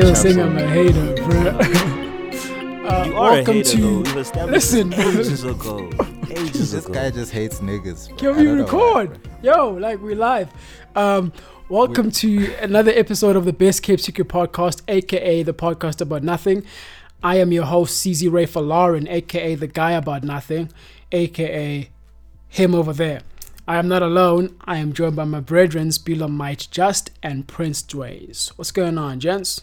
on, You're champ, saying so- I'm a hater, bro. uh, You are welcome a hater, to. though. We've established Listen. ages ago. Ages This ago. guy just hates niggas. bro. Can we don't why, record? Yo, like we live. Um, welcome to another episode of the Best Kept Secret podcast, aka the podcast about nothing. I am your host, CZ Ray Falarin, aka the guy about nothing, aka him over there. I am not alone. I am joined by my brethren, Spilo Might Just and Prince Dways. What's going on, gents?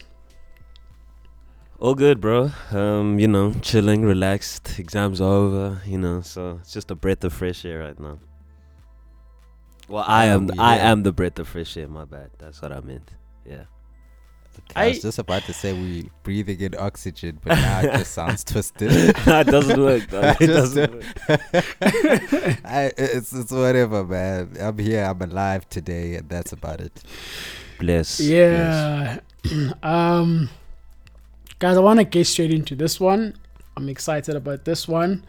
All good, bro. Um, you know, chilling, relaxed. Exams are over. You know, so it's just a breath of fresh air right now. Well, I am. Um, I am the breath of fresh air. My bad. That's what I meant. Yeah. I was just about to say we breathing in oxygen, but now it just sounds twisted. it doesn't work. Dog. It doesn't work. I, it's it's whatever, man. I'm here. I'm alive today, and that's about it. Bless. bless. Yeah. um, guys, I want to get straight into this one. I'm excited about this one.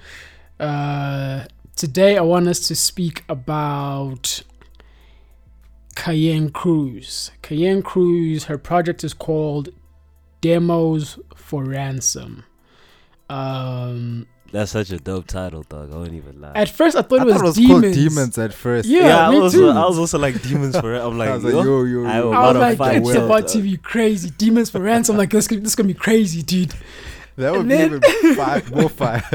Uh, today, I want us to speak about Kaien Cruz. Kaien Cruz, her project is called Demos for Ransom. Um, That's such a dope title, dog. I won't even lie. at first, I thought I it was, thought it was demons. called demons at first. Yeah, I me was. too. I was also like demons for it. I'm like, I was like, yo, yo, yo, I yo. I was like, it's well, about dog. to be crazy. Demons for ransom. I'm Like, this, this is gonna be crazy, dude. That would and be then- even five, more fire.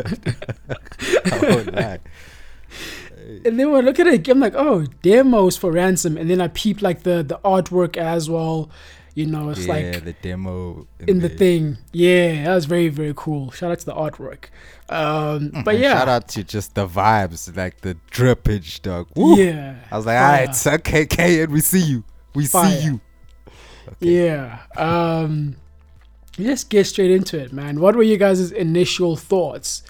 I won't lie. And then when I look at it, I'm like, oh, demos for ransom. And then I peep like the the artwork as well. You know, it's yeah, like the demo in the thing. Yeah, that was very very cool. Shout out to the artwork. Um, but yeah, shout out to just the vibes, like the drippage, dog. Woo. yeah, I was like, all right, it's okay, K, and we see you. We Fire. see you. yeah. Um, let's get straight into it, man. What were you guys' initial thoughts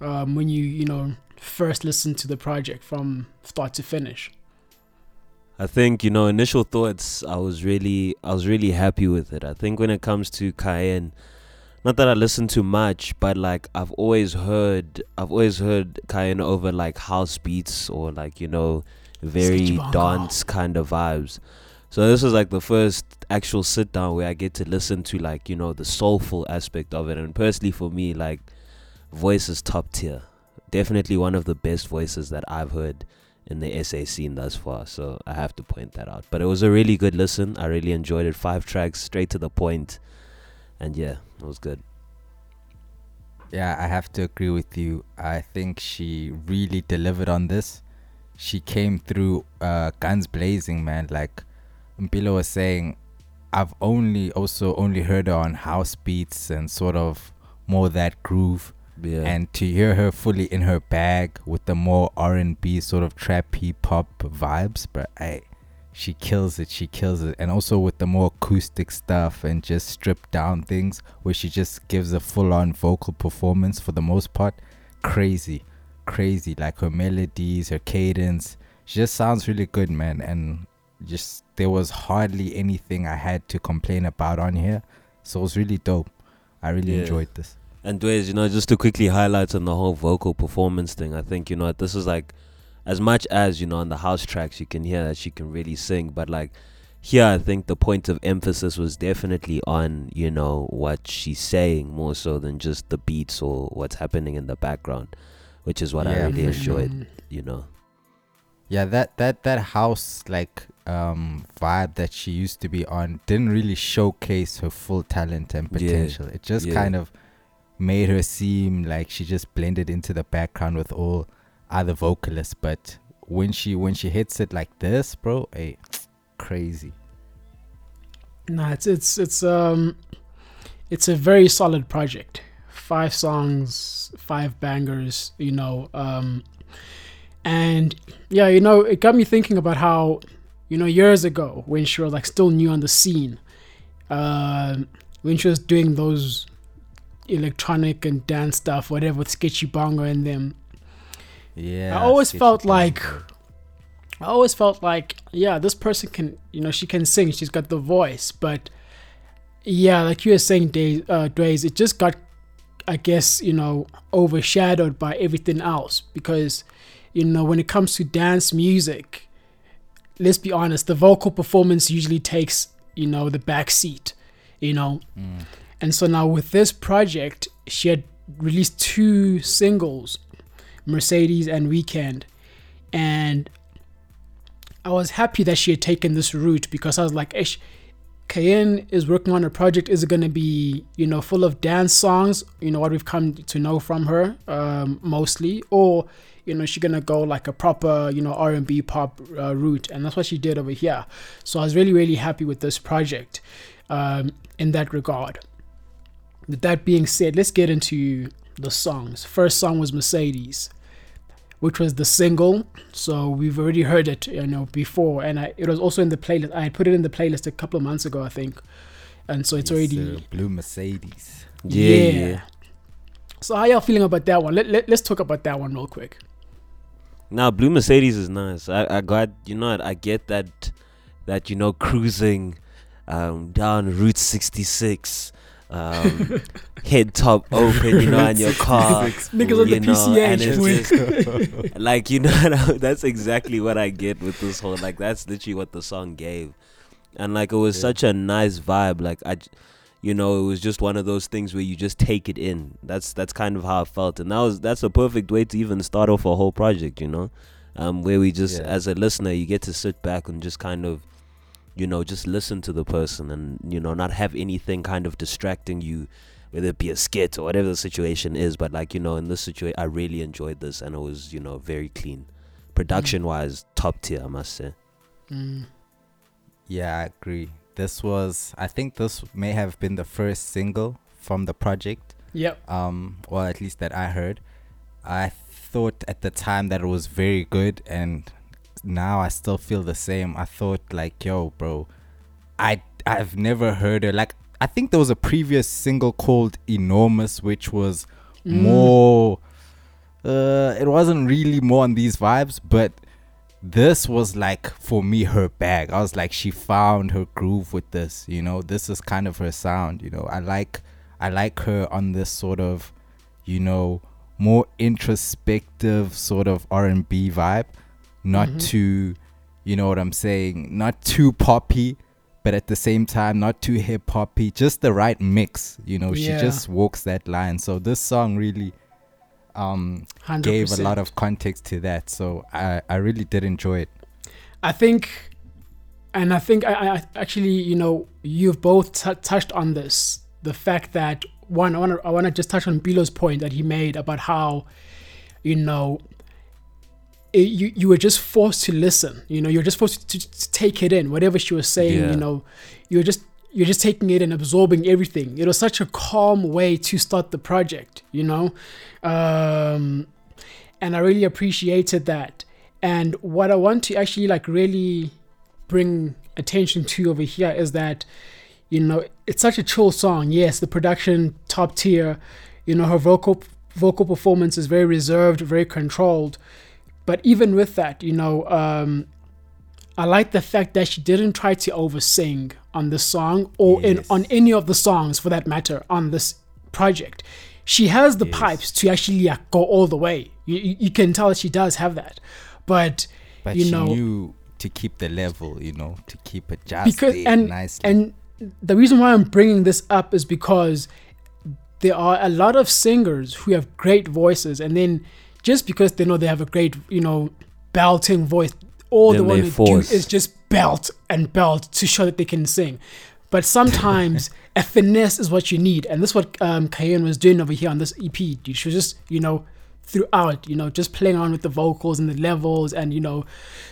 um, when you you know first listened to the project from start to finish? I think you know initial thoughts. I was really, I was really happy with it. I think when it comes to Kaien, not that I listen to much, but like I've always heard, I've always heard Kaien over like house beats or like you know very dance kind of vibes. So this was like the first actual sit down where I get to listen to like you know the soulful aspect of it. And personally for me, like voice is top tier. Definitely one of the best voices that I've heard in the SA scene thus far. So I have to point that out. But it was a really good listen. I really enjoyed it. Five tracks, straight to the point, and yeah, it was good. Yeah, I have to agree with you. I think she really delivered on this. She came through uh, guns blazing, man. Like Mpilo was saying, I've only also only heard her on house beats and sort of more that groove. Yeah, and to hear her fully in her bag with the more R&B sort of trap hip hop vibes but I she kills it she kills it. And also with the more acoustic stuff and just stripped down things where she just gives a full on vocal performance for the most part crazy crazy. Like her melodies her cadence she just sounds really good man. And just there was hardly anything I had to complain about on here. So it was really dope. I really Yeah. enjoyed this And Dwayne, you know, just to quickly highlight on the whole vocal performance thing, I think, you know, this is like as much as, you know, on the house tracks you can hear that she can really sing, but like here I think the point of emphasis was definitely on, you know, what she's saying more so than just the beats or what's happening in the background, which is what I really enjoyed, you know. Yeah, that that that house like um vibe that she used to be on didn't really showcase her full talent and Yeah, potential. It just yeah. kind of made her seem like she just blended into the background with all other vocalists. But when she when she hits it like this, bro, hey, crazy. Nah, it's it's it's um it's a very solid project. Five songs, five bangers, you know. Um and yeah, you know, it got me thinking about how, you know, years ago when she was like still new on the scene, um when she was doing those electronic and dance stuff, whatever with Sketchy Bongo and them, Yeah. I always felt bongo. like I always felt like, yeah, this person can, you know, she can sing, she's got the voice, but yeah, like you were saying, Days, uh, Dways, it just got, I guess, you know, overshadowed by everything else because, you know, when it comes to dance music, let's be honest, the vocal performance usually takes, you know, the back seat. you know. Mm. And so now with this project, she had released two singles, Mercedes and Weekend. And I was happy that she had taken this route because I was like, Ish, Kaien is working on a project. Is it going to be, you know, full of dance songs? You know, what we've come to know from her um, mostly. Or, you know, she going to go like a proper, you know, R&B pop uh, route. And that's what she did over here. So I was really, really happy with this project um, in that regard. With that being said, let's get into the songs. First song was Mercedes, which was the single. So we've already heard it, you know, before, and I, it was also in the playlist. I put it in the playlist a couple of months ago, I think, and so it's Yes, already sir. blue Mercedes. Yeah, yeah. So how y'all feeling about that one? Let, let let's talk about that one real quick. Now, Blue Mercedes is nice. I, I got you know what, I get that that you know cruising um, down Route 66, um, head top open, you know, in your car. Niggas on the and PCH. just- like you know that's exactly what I get with this whole like that's literally what the song gave, and like it was Yeah. such a nice vibe. Like I, you know, it was just one of those things where you just take it in. That's that's kind of how I felt, and that was that's a perfect way to even start off a whole project. You know, um, where we just Yeah. as a listener you get to sit back and just kind of, you know, just listen to the person and you know not have anything kind of distracting you. Whether it be a skit or whatever the situation is, but like you know, in this situation, I really enjoyed this, and it was you know very clean, production wise, top tier, I must say. Mm. Yeah, I agree. This was, I think, this may have been the first single from the project. Yep. um, or at least that I heard. I thought at the time that it was very good, and now I still feel the same. I thought like, yo, bro, I I've never heard her. Like, I think there was a previous single called "Enormous," which was Mm. more. Uh, it wasn't really more on these vibes, but this was like for me her bag. I was like, she found her groove with this. You know, this is kind of her sound. You know, I like I like her on this sort of, you know, more introspective sort of R and B vibe, not Mhm. too, you know what I'm saying, not too poppy, but at the same time not too hip hoppy, just the right mix. You know, Yeah. she just walks that line. So this song really, um, 100%. gave a lot of context to that. So I I really did enjoy it. I think, and I think I, I actually, you know, you've both t- touched on this. The fact that one, I want to, I want to just touch on Bilo's point that he made about how, you know, you you were just forced to listen. You know, you're just forced to, to take it in. Whatever she was saying, Yeah. you know, you're just you're just taking it and absorbing everything. It was such a calm way to start the project. You know, um, and I really appreciated that. And what I want to actually like really bring attention to over here is that, you know, it's such a chill song. Yes, the production top tier. You know, her vocal vocal performance is very reserved, very controlled. But even with that, you know, um, I like the fact that she didn't try to oversing on this song or in on any of the songs for that matter on this project. She has the Yes. pipes to actually go all the way. You, you, can tell she does have that. But But you she know, knew to keep the level, you know, to keep it just because and nicely. and the reason why I'm bringing this up is because there are a lot of singers who have great voices, and then just because they know they have a great, you know, belting voice, all Then they want to force. do is just belt and belt to show that they can sing. But sometimes a finesse is what you need, and this is what um, Kaien was doing over here on this EP. Dude. She was just, you know, throughout, you know, just playing on with the vocals and the levels, and you know,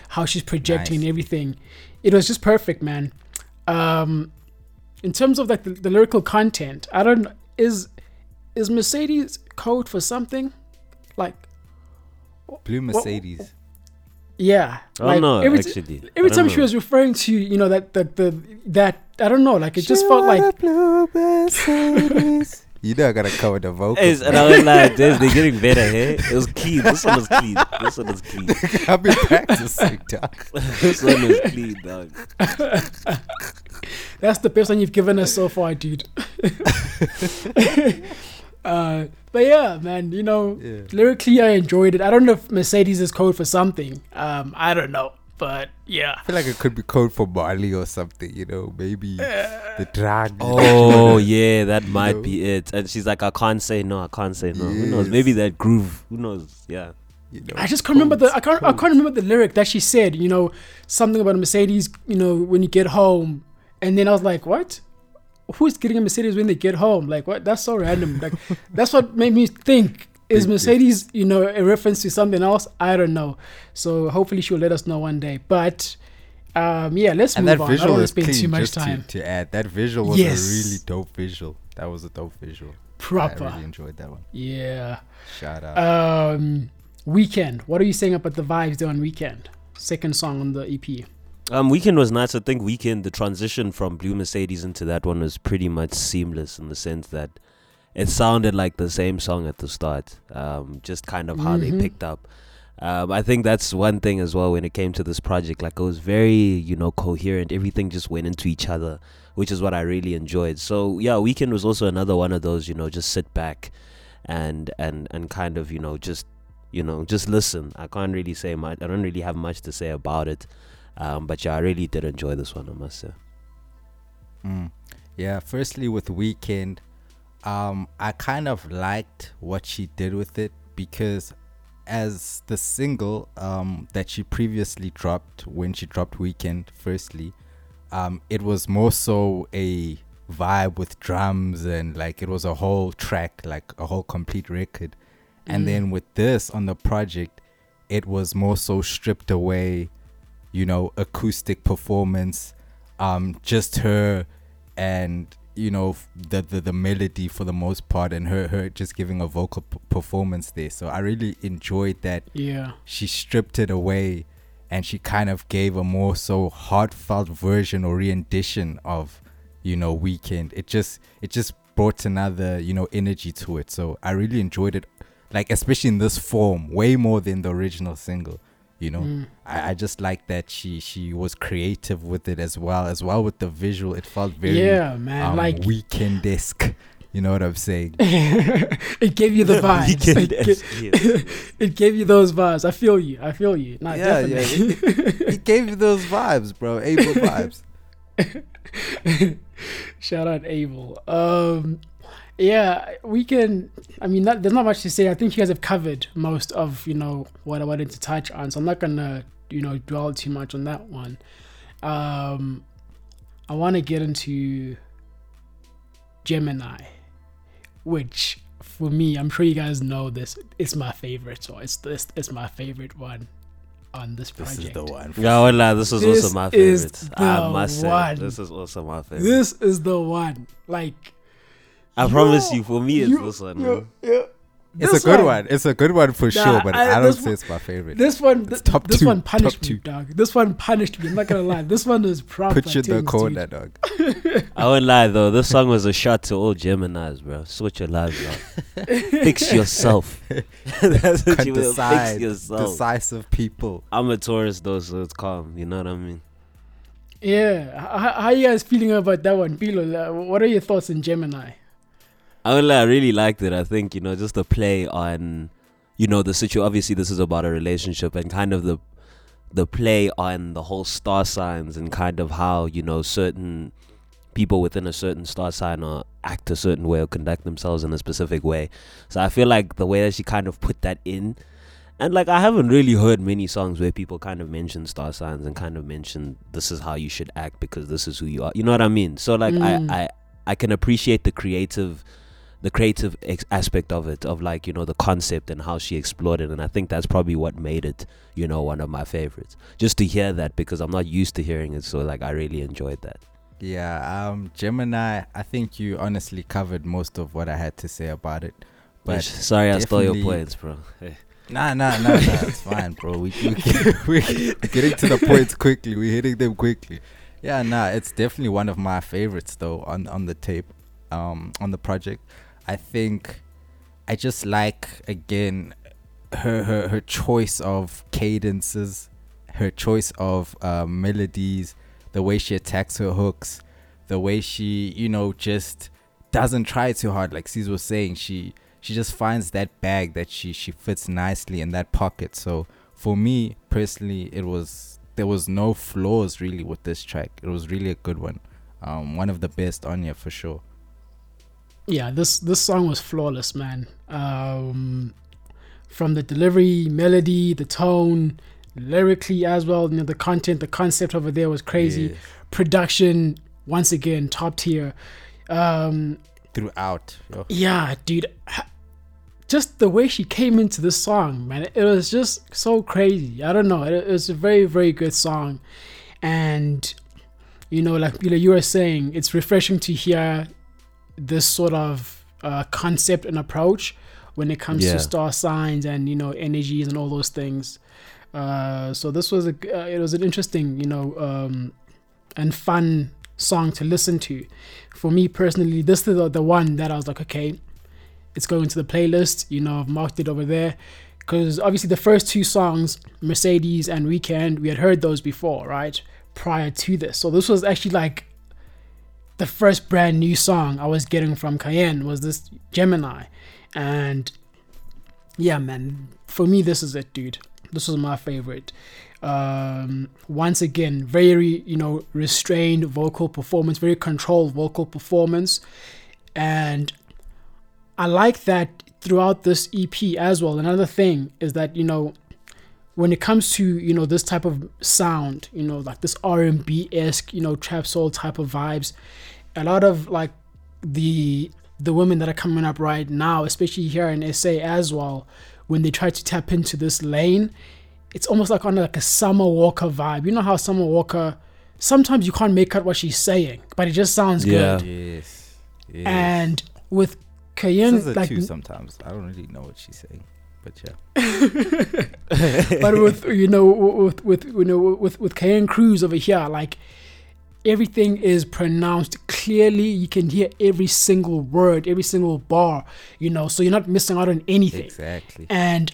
how she's projecting and Nice. everything. It was just perfect, man. Um, in terms of like the, the lyrical content, I don't is is Mercedes code for something like Blue Mercedes. yeah. I like, don't know every, actually. I every don't time she was referring to you know that the, the that I don't know like it just felt like Blue Mercedes. you know I gotta cover the vocals. Hey, and. I was like, "This, they're getting better here." It was clean. This one was clean. This one was clean. I've been practicing, dog. this one was clean, dog. that's the best one you've given us so far, dude. uh, but yeah, man, you know, Yeah. lyrically I enjoyed it. I don't know if Mercedes is code for something. Um, I don't know, But yeah. I feel like it could be code for Bali or something, you know, maybe the drag. Oh yeah, that might know? be it. And she's like, I can't say no. I can't say no. Who knows? Maybe that groove. Who knows? Yeah. you know, I just can't remember the I can't I can't remember the lyric that she said. You know, something about a Mercedes. You know, when you get home, and then I was like, what? Who's getting a Mercedes when they get home? Like, what? That's so random. Like, that's what made me think. Is Mercedes, you know, a reference to something else? I don't know. So hopefully she'll let us know one day. But um, yeah, let's and move that on. I don't want to is spend clean. too much time. To, to add, that visual was Yes. a really dope visual. That was a dope visual. Proper. I really enjoyed that one. Yeah. Shout out. Um, weekend. What are you saying about the vibes there on weekend? Second song on the EP. Um, weekend was nice. I think weekend the transition from Blue Mercedes into that one was pretty much seamless in the sense that it sounded like the same song at the start. Um, just kind of how Mhm. they picked up. Um, I think that's one thing as well when it came to this project. Like it was very, you know, coherent. Everything just went into each other, which is what I really enjoyed. So yeah, weekend was also another one of those, you know, just sit back and and and kind of, you know, just you know, just listen. I can't really say much. I don't really have much to say about it. Um, but yeah, I really did enjoy this one, I must say. Mm. Yeah, firstly with Weekend, um, I kind of liked what she did with it because as the single um, that she previously dropped when she dropped Weekend, firstly, um, it was more so a vibe with drums and like it was a whole track, like a whole complete record. And Mm. then with this on the project, it was more so stripped away, you know, acoustic performance, um, just her and you know the, the the melody for the most part and her her just giving a vocal p- performance there. So i really enjoyed that. Yeah. she stripped it away and she kind of gave a more so heartfelt version or rendition of you know weekend. It just it just brought another you know energy to it. So i really enjoyed it like especially in this form way more than the original single you know Mm. I, I just like that she she was creative with it as well as well with the visual it felt very yeah, man. um, like weekend-esque you know what i'm saying it gave you the vibes. Weekend it, ga- it gave you those vibes. I feel you. I feel you. Nah, Yeah, yeah, definitely. it gave you those vibes bro able vibes Shout out Abel. Um, yeah, we can. I mean, not, there's not much to say. I think you guys have covered most of you know what I wanted to touch on, so I'm not gonna you know dwell too much on that one. Um, I want to get into Gemini, which for me, I'm sure you guys know this. It's my favorite, so it's this. It's my favorite one on this project. this is the one Yeah, well, nah, this is This also my is favorite. I the must say, one. this is also my favorite. This is the one. Like I promise you, for me, it's you- this one. yo, yo. it's This a good one. it's a good one for sure but I- i, don't this say one- it's my favorite This one, It's th- top this two, one punished top me, two. dog. This one punished me. I'm not gonna lie. This one is proper. put you in the corner dude. dog I won't lie though. This song was a shot to all Gemini's, bro. Switch your lives up. Fix yourself. That's what you will. Fix Decide, yourself. decisive people I'm a Taurus though, so it's calm. You know what I mean? Yeah. How, how you guys feeling about that one, Bilo? Uh, what are your thoughts in Gemini? I won't lie, I really liked it. I think you know just the play on, you know, the situation. Obviously, this is about a relationship and kind of the, the play on the whole star signs and kind of how you know certain people within a certain star sign or act a certain way or conduct themselves in a specific way. So I feel like the way that she kind of put that in, and like I haven't really heard many songs where people kind of mention star signs and kind of mention this is how you should act because this is who you are. You know what I mean? So like Mm. I I I can appreciate the creative the creative ex- aspect of it of like you know the concept and how she explored it and i think that's probably what made it you know one of my favorites just to hear that because i'm not used to hearing it so like i really enjoyed that yeah um gemini i think you honestly covered most of what i had to say about it but but sorry i stole your points bro Nah, nah, nah, nah. It's fine, bro. We, we we're getting to the points quickly. We're hitting them quickly. Yeah, nah. It's definitely one of my favorites though on on the tape, um, on the project. I think I just like again her her her choice of cadences, her choice of uh, melodies, the way she attacks her hooks, the way she you know just doesn't try too hard. Like Cesar was saying, she she just finds that bag that she she fits nicely in that pocket. So for me personally, it was there was no flaws really with this track. It was really a good one. Um, one of the best on here for sure. Yeah, this this song was flawless, man. Um, from the delivery, melody, the tone, lyrically as well. You know, the content, the concept over there was crazy. Yeah. Production, once again, top tier. Um, Throughout. yo. yeah, dude. Just the way she came into this song, man, it was just so crazy. I don't know. It, it was a very, very good song, and you know, like you know, you were saying, it's refreshing to hear this sort of uh, concept and approach when it comes Yeah. to star signs and you know energies and all those things. Uh, so this was a uh, it was an interesting you know um, and fun song to listen to. For me personally, this is the, the one that I was like, okay, it's going to the playlist. You know, I've marked it over there because obviously the first two songs, Mercedes and Weekend, we had heard those before, right? Prior to this, so this was actually like the first brand new song I was getting from Kaien was this Gemini, and yeah, man, for me this is it, dude. This was my favorite. Um, once again, very you know restrained vocal performance, very controlled vocal performance, and I like that throughout this EP as well. Another thing is that you know when it comes to you know this type of sound, you know like this R and B esque, you know trap soul type of vibes, a lot of like the the women that are coming up right now, especially here in SA as well, when they try to tap into this lane, it's almost like on like a Summer Walker vibe. You know how Summer Walker sometimes you can't make out what she's saying, but it just sounds Yeah. good. Yes. yes. And with Says Kaien, like too sometimes. I don't really know what she's saying, but yeah. but with you know with with you know with with Kaien Cruz over here, like everything is pronounced clearly. You can hear every single word, every single bar. You know, so you're not missing out on anything. Exactly. And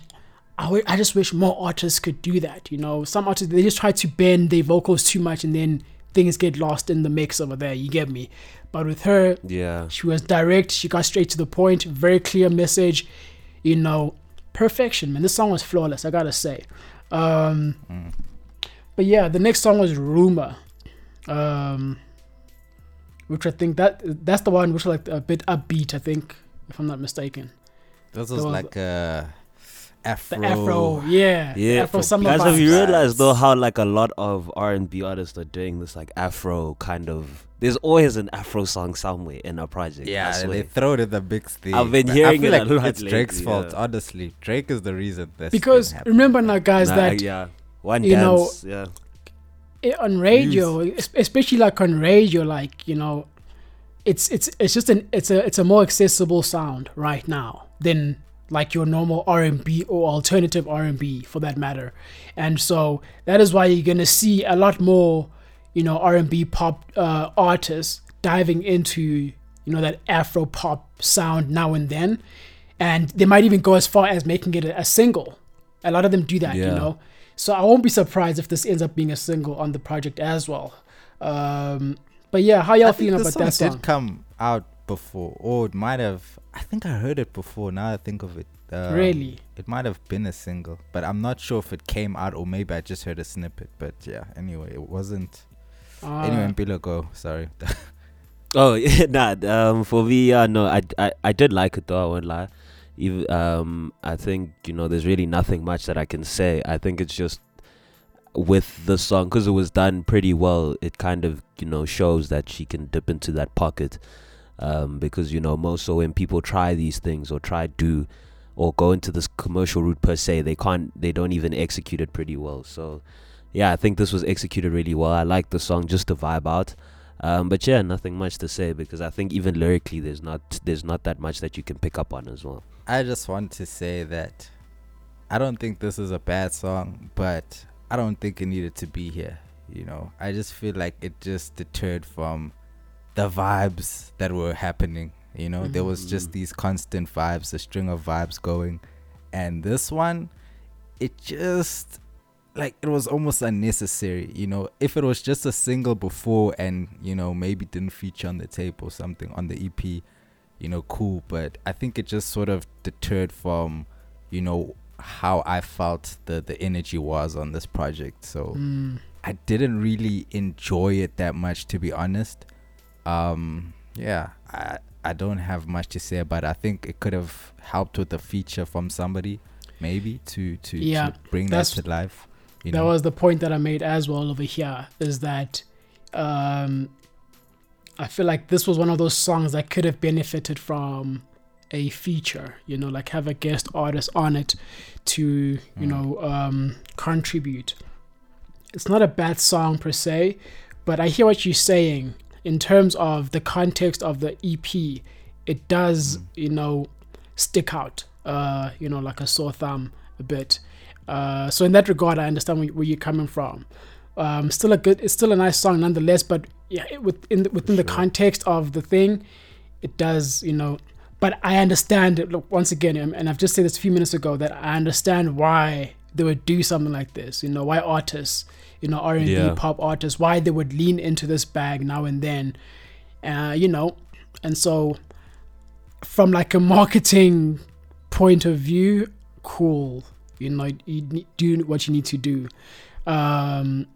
I I just wish more artists could do that. You know, some artists they just try to bend their vocals too much, and then things get lost in the mix over there. You get me? But with her, Yeah. she was direct. She got straight to the point. Very clear message. You know, perfection, man. This song was flawless. I gotta say. Um, But yeah, the next song was "Rumor," um, which I think that that's the one which was like a bit upbeat. I think, if I'm not mistaken. This There was was like a afro. The Afro, yeah, Yeah, Afro summer Guys, have you realized though how like a lot of R and B artists are doing this like Afro kind of? There's always an Afro song somewhere in a project. Yeah, swear. they throw it in the mix thing. I've been but hearing I feel it like a lot it's Drake's lately, fault. yeah. Honestly, Drake is the reason this. Because thing remember now, guys, Nah, that yeah, one you know, yeah, eh, on radio, es- especially like on radio, like you know, it's it's it's just an it's a it's a more accessible sound right now than like your normal R and B or alternative R and B for that matter, and so that is why you're gonna see a lot more, you know, R and B pop uh, artists diving into you know that Afro pop sound now and then, and they might even go as far as making it a, a single. A lot of them do that, you know. So I won't be surprised if this ends up being a single on the project as well. Um, but yeah, how y'all I feeling about that song song? did come out before, or it might have. I think I heard it before. Now I think of it. Um, really? It might have been a single, but I'm not sure if it came out or maybe I just heard a snippet. But yeah, anyway, it wasn't. Uh, anyway, Bilo, go. Sorry. Oh yeah, nah. Um, for me, yeah, no, I, I, I did like it though. I won't lie. Even um, I think you know, there's really nothing much that I can say. I think it's just with the song because it was done pretty well. It kind of you know shows that she can dip into that pocket. Um, because you know, most so when people try these things or try do or go into this commercial route per se, they can't, they don't even execute it pretty well. So, yeah, I think this was executed really well. I like the song just to vibe out. Um, but yeah, nothing much to say because I think even lyrically, there's not there's not that much that you can pick up on as well. I just want to say that I don't think this is a bad song, but I don't think it needed to be here. You know, I just feel like it just deterred from the vibes that were happening. You know, there was just Mhm. these constant vibes, a string of vibes going, and this one, it just like it was almost unnecessary. You know, if it was just a single before and you know maybe didn't feature on the tape or something on the EP, you know, cool. But I think it just sort of deterred from, you know, how I felt the the energy was on this project. So Mm, I didn't really enjoy it that much, to be honest. Um, yeah, I I don't have much to say about. it. I think it could have helped with a feature from somebody, maybe to to, Yeah, to bring that to life. You that know, was the point that I made as well over here is that um, I feel like this was one of those songs that could have benefited from a feature, you know, like have a guest artist on it to, you Mm. know, um, contribute. It's not a bad song per se, but I hear what you're saying in terms of the context of the EP. It does, Mm. you know, stick out, uh, you know, like a sore thumb a bit. Uh, so in that regard, I understand where, you're coming from. Um, still a good, it's still a nice song nonetheless. But yeah, it, within the, within the context of the thing, it does, you know. But I understand it. Look, once again, and and I've just said this a few minutes ago that I understand why they would do something like this. You know, why artists, you know, R and B Yeah. pop artists, why they would lean into this bag now and then, uh, you know, and so from like a marketing point of view, cool. You know, you do what you need to do. Um,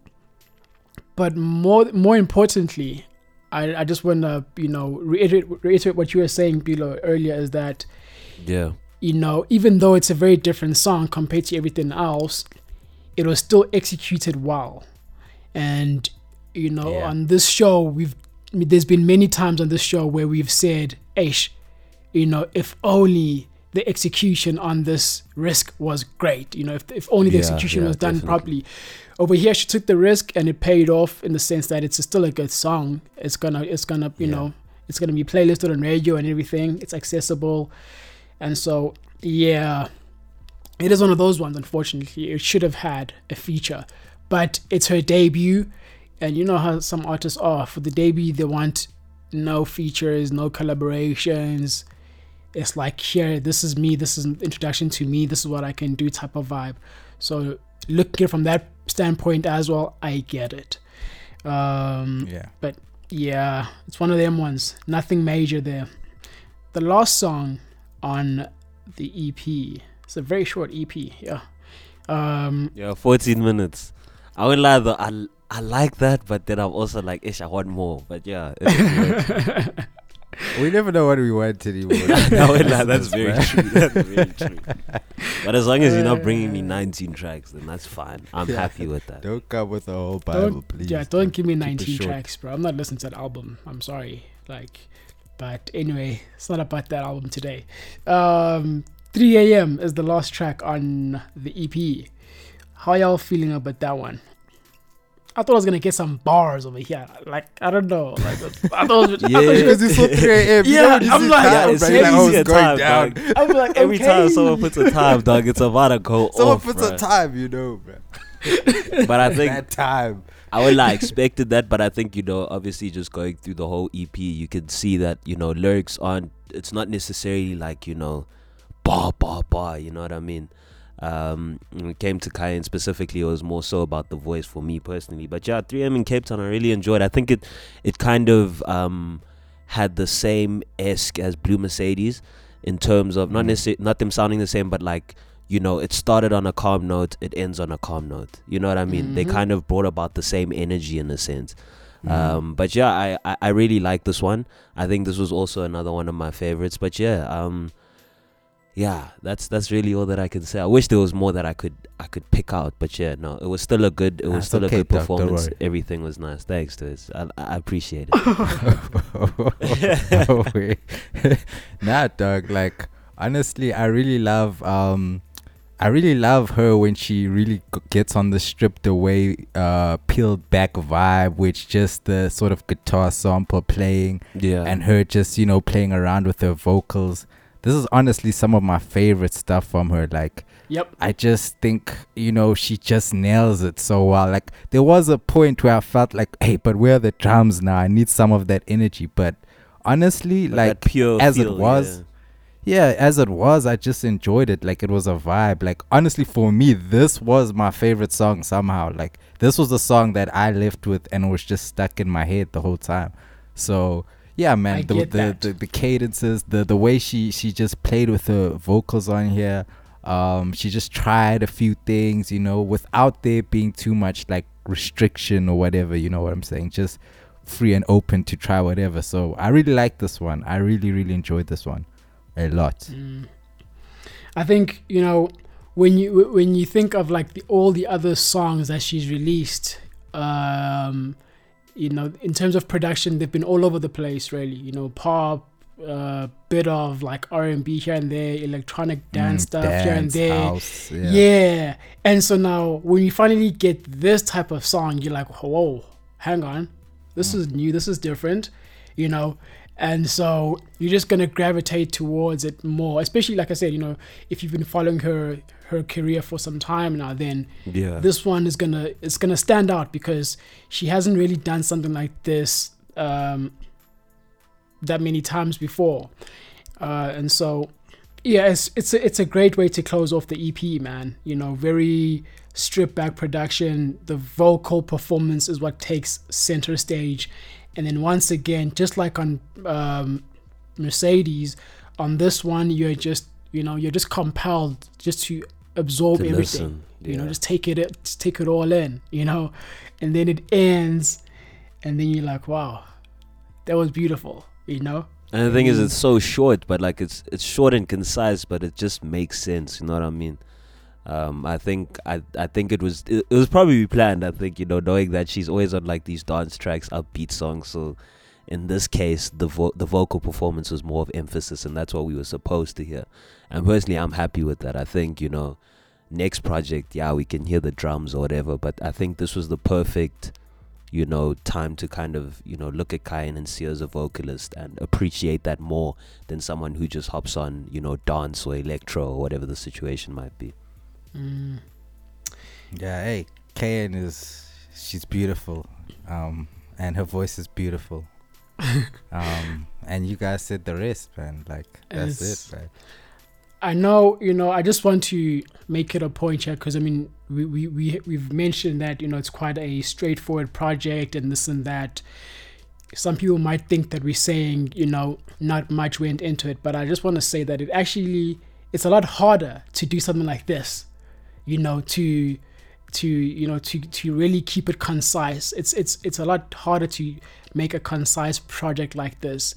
but more more importantly, I, I just want to you know reiterate reiterate what you were saying below earlier is that Yeah. you know even though it's a very different song compared to everything else, it was still executed well, and you know Yeah. on this show we've there's been many times on this show where we've said, "Ish, you know, if only the execution on this risk was great. You know, if if only the Yeah, execution yeah, was done definitely. properly." Over here, she took the risk and it paid off in the sense that it's still a good song. It's gonna, it's gonna, you Yeah. know, it's gonna be playlisted on radio and everything. It's accessible, and so yeah, it is one of those ones. Unfortunately, it should have had a feature, but it's her debut, and you know how some artists are for the debut. They want no features, no collaborations. It's like here, this is me. This is an introduction to me. This is what I can do, type of vibe. So looking at it from that standpoint as well, I get it. Um, yeah. But yeah, it's one of them ones. Nothing major there. The last song on the EP. It's a very short EP. Yeah. Um, Yeah, 14 minutes. I won't lie though, I, I like that, but then I'm also like, ish, I want more. But yeah, it- it- We never know what we want anymore. I won't that's very true. That's very true. But as long as you're not bringing me 19 tracks, then that's fine. I'm Yeah. happy with that. Don't come with the whole Bible, don't, please. yeah, don't give me 19 tracks, bro. I'm not listening to that album. I'm sorry. Like, but anyway, it's not about that album today. Um, 3 a.m. is the last track on the EP. How y'all feeling about that one? I thought I was gonna get some bars over here. Like I don't know. Like I thought, I thought Yeah. Because it's so 3 a.m. You Yeah, I'm is like- time, Yeah, it's right? Like, I was easy going time, down. dog. I'm like Every time someone puts a time, dog, it's about to go Someone off. puts bruh. a time, you know, bro. But I think that time. I would like expected that, but I think you know, obviously, just going through the whole EP, you can see that you know lyrics aren't. It's not necessarily like you know, bar bar bar. You know what I mean? Um, when it came to Kaien specifically, it was more so about the voice for me personally. But yeah, 3M in Cape Town, I really enjoyed. I think it it kind of um had the same esque as Blue Mercedes in terms of not Mm. necessarily not them sounding the same, but like you know, it started on a calm note, it ends on a calm note. You know what I mean? They Mhm. kind of brought about the same energy in a sense. Mm. Um, but yeah, I, I, I really like this one. I think this was also another one of my favorites. But yeah, um, yeah, that's that's really all that I can say. I wish there was more that I could I could pick out. But yeah, no, it was still a good it was That's still okay, a good performance. Everything was nice. Thanks to it. I, I appreciate it. no way. nah, dog. Like honestly, I really love um, I really love her when she really gets on the stripped away, uh, peeled back vibe, which just the sort of guitar sample playing yeah, and her just you know playing around with her vocals. This is honestly some of my favorite stuff from her. Like Yep. I just think, you know, she just nails it so well. Like there was a point where I felt like, hey, but where are the drums now? I need some of that energy. But honestly, But like pure as it was, yeah. yeah, as it was, I just enjoyed it. Like it was a vibe. Like honestly, for me, this was my favorite song somehow. Like this was the song that I left with and was just stuck in my head the whole time. So yeah, man, the, the, the the cadences, the the way she she just played with the vocals on here. Um, she just tried a few things, you know, without there being too much like restriction or whatever. You know what I'm saying? Just free and open to try whatever. So I really like this one. I really, really enjoyed this one a lot. Mm. I think you know when you when you think of like the, all the other songs that she's released, um, you know, in terms of production, they've been all over the place. Really, you know, pop, uh, bit of like R and B here and there, electronic dance Mm, stuff here and there. house, Yeah. yeah. And so now when you finally get this type of song, you're like, whoa, hang on. This is new, this is different, you know. And so you're just gonna gravitate towards it more. Especially like I said, you know, if you've been following her her career for some time now, then Yeah. this one is gonna it's gonna stand out because she hasn't really done something like this um, that many times before, uh, and so yeah, it's it's a, it's a great way to close off the EP, man. You know, very stripped back production. The vocal performance is what takes center stage, and then once again, just like on um, Mercedes, on this one, you're just you know you're just compelled just to absorb To everything listen, you know just take it just take it all in you know and then it ends and then you're like wow that was beautiful you know And the thing is, Mm. it's so short, but like it's it's short and concise, but it just makes sense. You know what I mean? Um, I think I I think it was it, it was probably planned. I think you know knowing that she's always on like these dance tracks, upbeat songs. So in this case, the vo- the vocal performance was more of emphasis, and that's what we were supposed to hear. And personally, I'm happy with that. I think you know next project, yeah, we can hear the drums or whatever, but I think this was the perfect you know, time to kind of, you know, look at Kaien and see as a vocalist and appreciate that more than someone who just hops on, you know, dance or electro or whatever the situation might be. Mm. Yeah, hey, Kaien is she's beautiful, um, and her voice is beautiful. um, and you guys said the rest, man. Like that's It's- it, man. I know, you know, I just want to make it a point here because I mean, we, we, we, we've mentioned that, you know, it's quite a straightforward project and this and that. Some people might think that we're saying, you know, not much went into it, but I just want to say that it actually, it's a lot harder to do something like this, you know, to, to, you know, to, to really keep it concise. It's, it's, it's a lot harder to make a concise project like this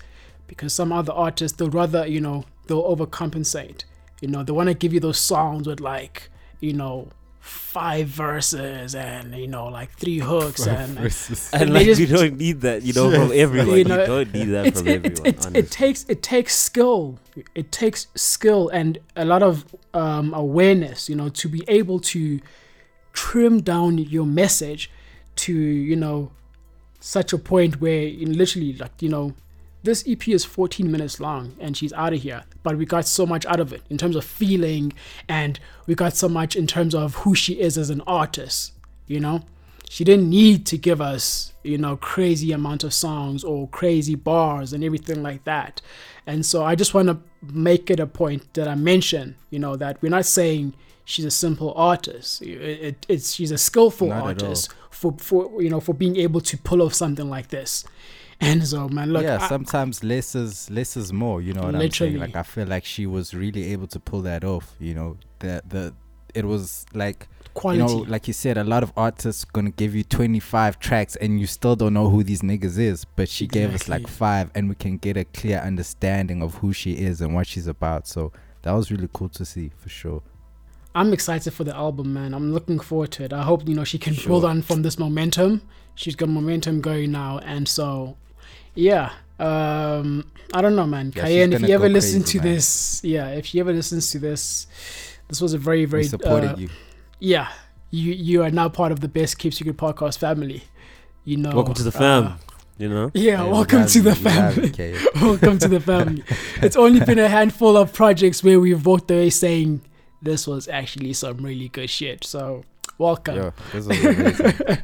because some other artists, they'll rather, you know, they'll overcompensate. You know, they want to give you those songs with like, you know, five verses and you know, like three hooks and And they like just- you don't need that, you know, from everyone. You know, you don't need that it's, from it, everyone. it, it, it takes it takes skill. It takes skill and a lot of um, awareness, you know, to be able to trim down your message to you know such a point where in literally like you know this EP is 14 minutes long and she's out of here. But we got so much out of it in terms of feeling and we got so much in terms of who she is as an artist, you know? She didn't need to give us, you know, crazy amount of songs or crazy bars and everything like that. And so I just want to make it a point that I mention, you know, that we're not saying she's a simple artist. It, it, it's she's a skillful Not artist for for you know for being able to pull off something like this. And so, man, look, yeah, I- sometimes less is less is more. You know what I'm saying? Like I feel like she was really able to pull that off. You know, the the it was like quality. you know, like you said, a lot of artists gonna give you 25 tracks and you still don't know who these niggas is. But she gave us like five, and we can get a clear understanding of who she is and what she's about. So that was really cool to see for sure. I'm excited for the album, man. I'm looking forward to it. I hope you know she can Sure. build on from this momentum. She's got momentum going now, and so yeah. Um, I don't know, man. Yeah, Kaien, if you ever listen crazy, to man. this, yeah, if you ever listens to this, this was a very, We very supported uh, you. Yeah, you you are now part of the Best Keep Secret podcast family. You know, Welcome to the uh, fam. you know? yeah, Hey, we welcome to you, the we love family. Welcome to the family. It's only been a handful of projects where we've walked away saying this was actually some really good shit. So welcome. Yo, this was amazing.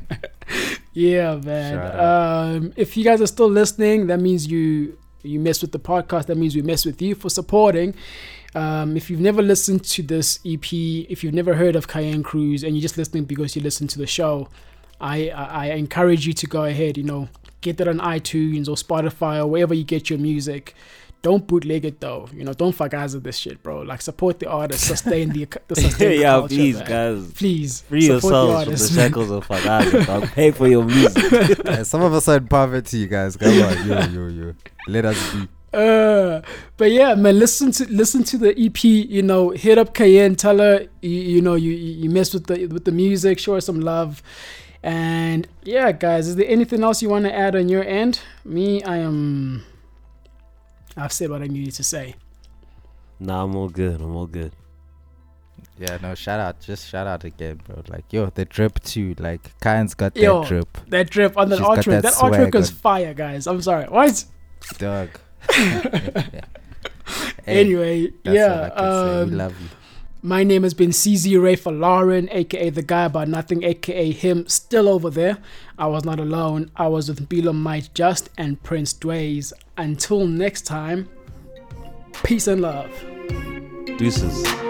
Yeah, man. Um, if you guys are still listening, that means you you mess with the podcast. That means we mess with you for supporting. Um, if you've never listened to this EP, if you've never heard of Kaien Cruz, and you're just listening because you listen to the show, I, I I encourage you to go ahead. You know, get that on iTunes or Spotify or wherever you get your music. Don't bootleg it though. You know, don't fuck eyes with this shit, bro. Like support the artist, sustain the the sustain the yeah, culture, please, man. guys. Please Free support the yourselves from the shackles of Fakaza, dog. Pay for your music. Uh, some of us are in poverty, you guys. Come on, yo, yo, yo. Let us be. Uh, but yeah, man, listen to listen to the EP. You know, hit up Kaien, tell her you, you know you you you mess with the with the music, show her some love, and yeah, guys, is there anything else you want to add on your end? Me, I am. I've said what I needed to say. nah, I'm all good. I'm all good. Yeah, no, shout out. Just shout out again, bro. Like, yo, the drip too. Like, Kaien's got Yo. that drip, That drip on the She's got artwork, that that, artwork swag is fire, guys. I'm sorry. What? dog. Yeah. Hey, anyway, that's yeah. all I can say. Um, We love you. My name has been CZ Ray for Lauren, aka the guy about nothing, aka him, still over there. I was not alone. I was with Bilo Might Just and Prince Dways. Until next time, peace and love. Deuces.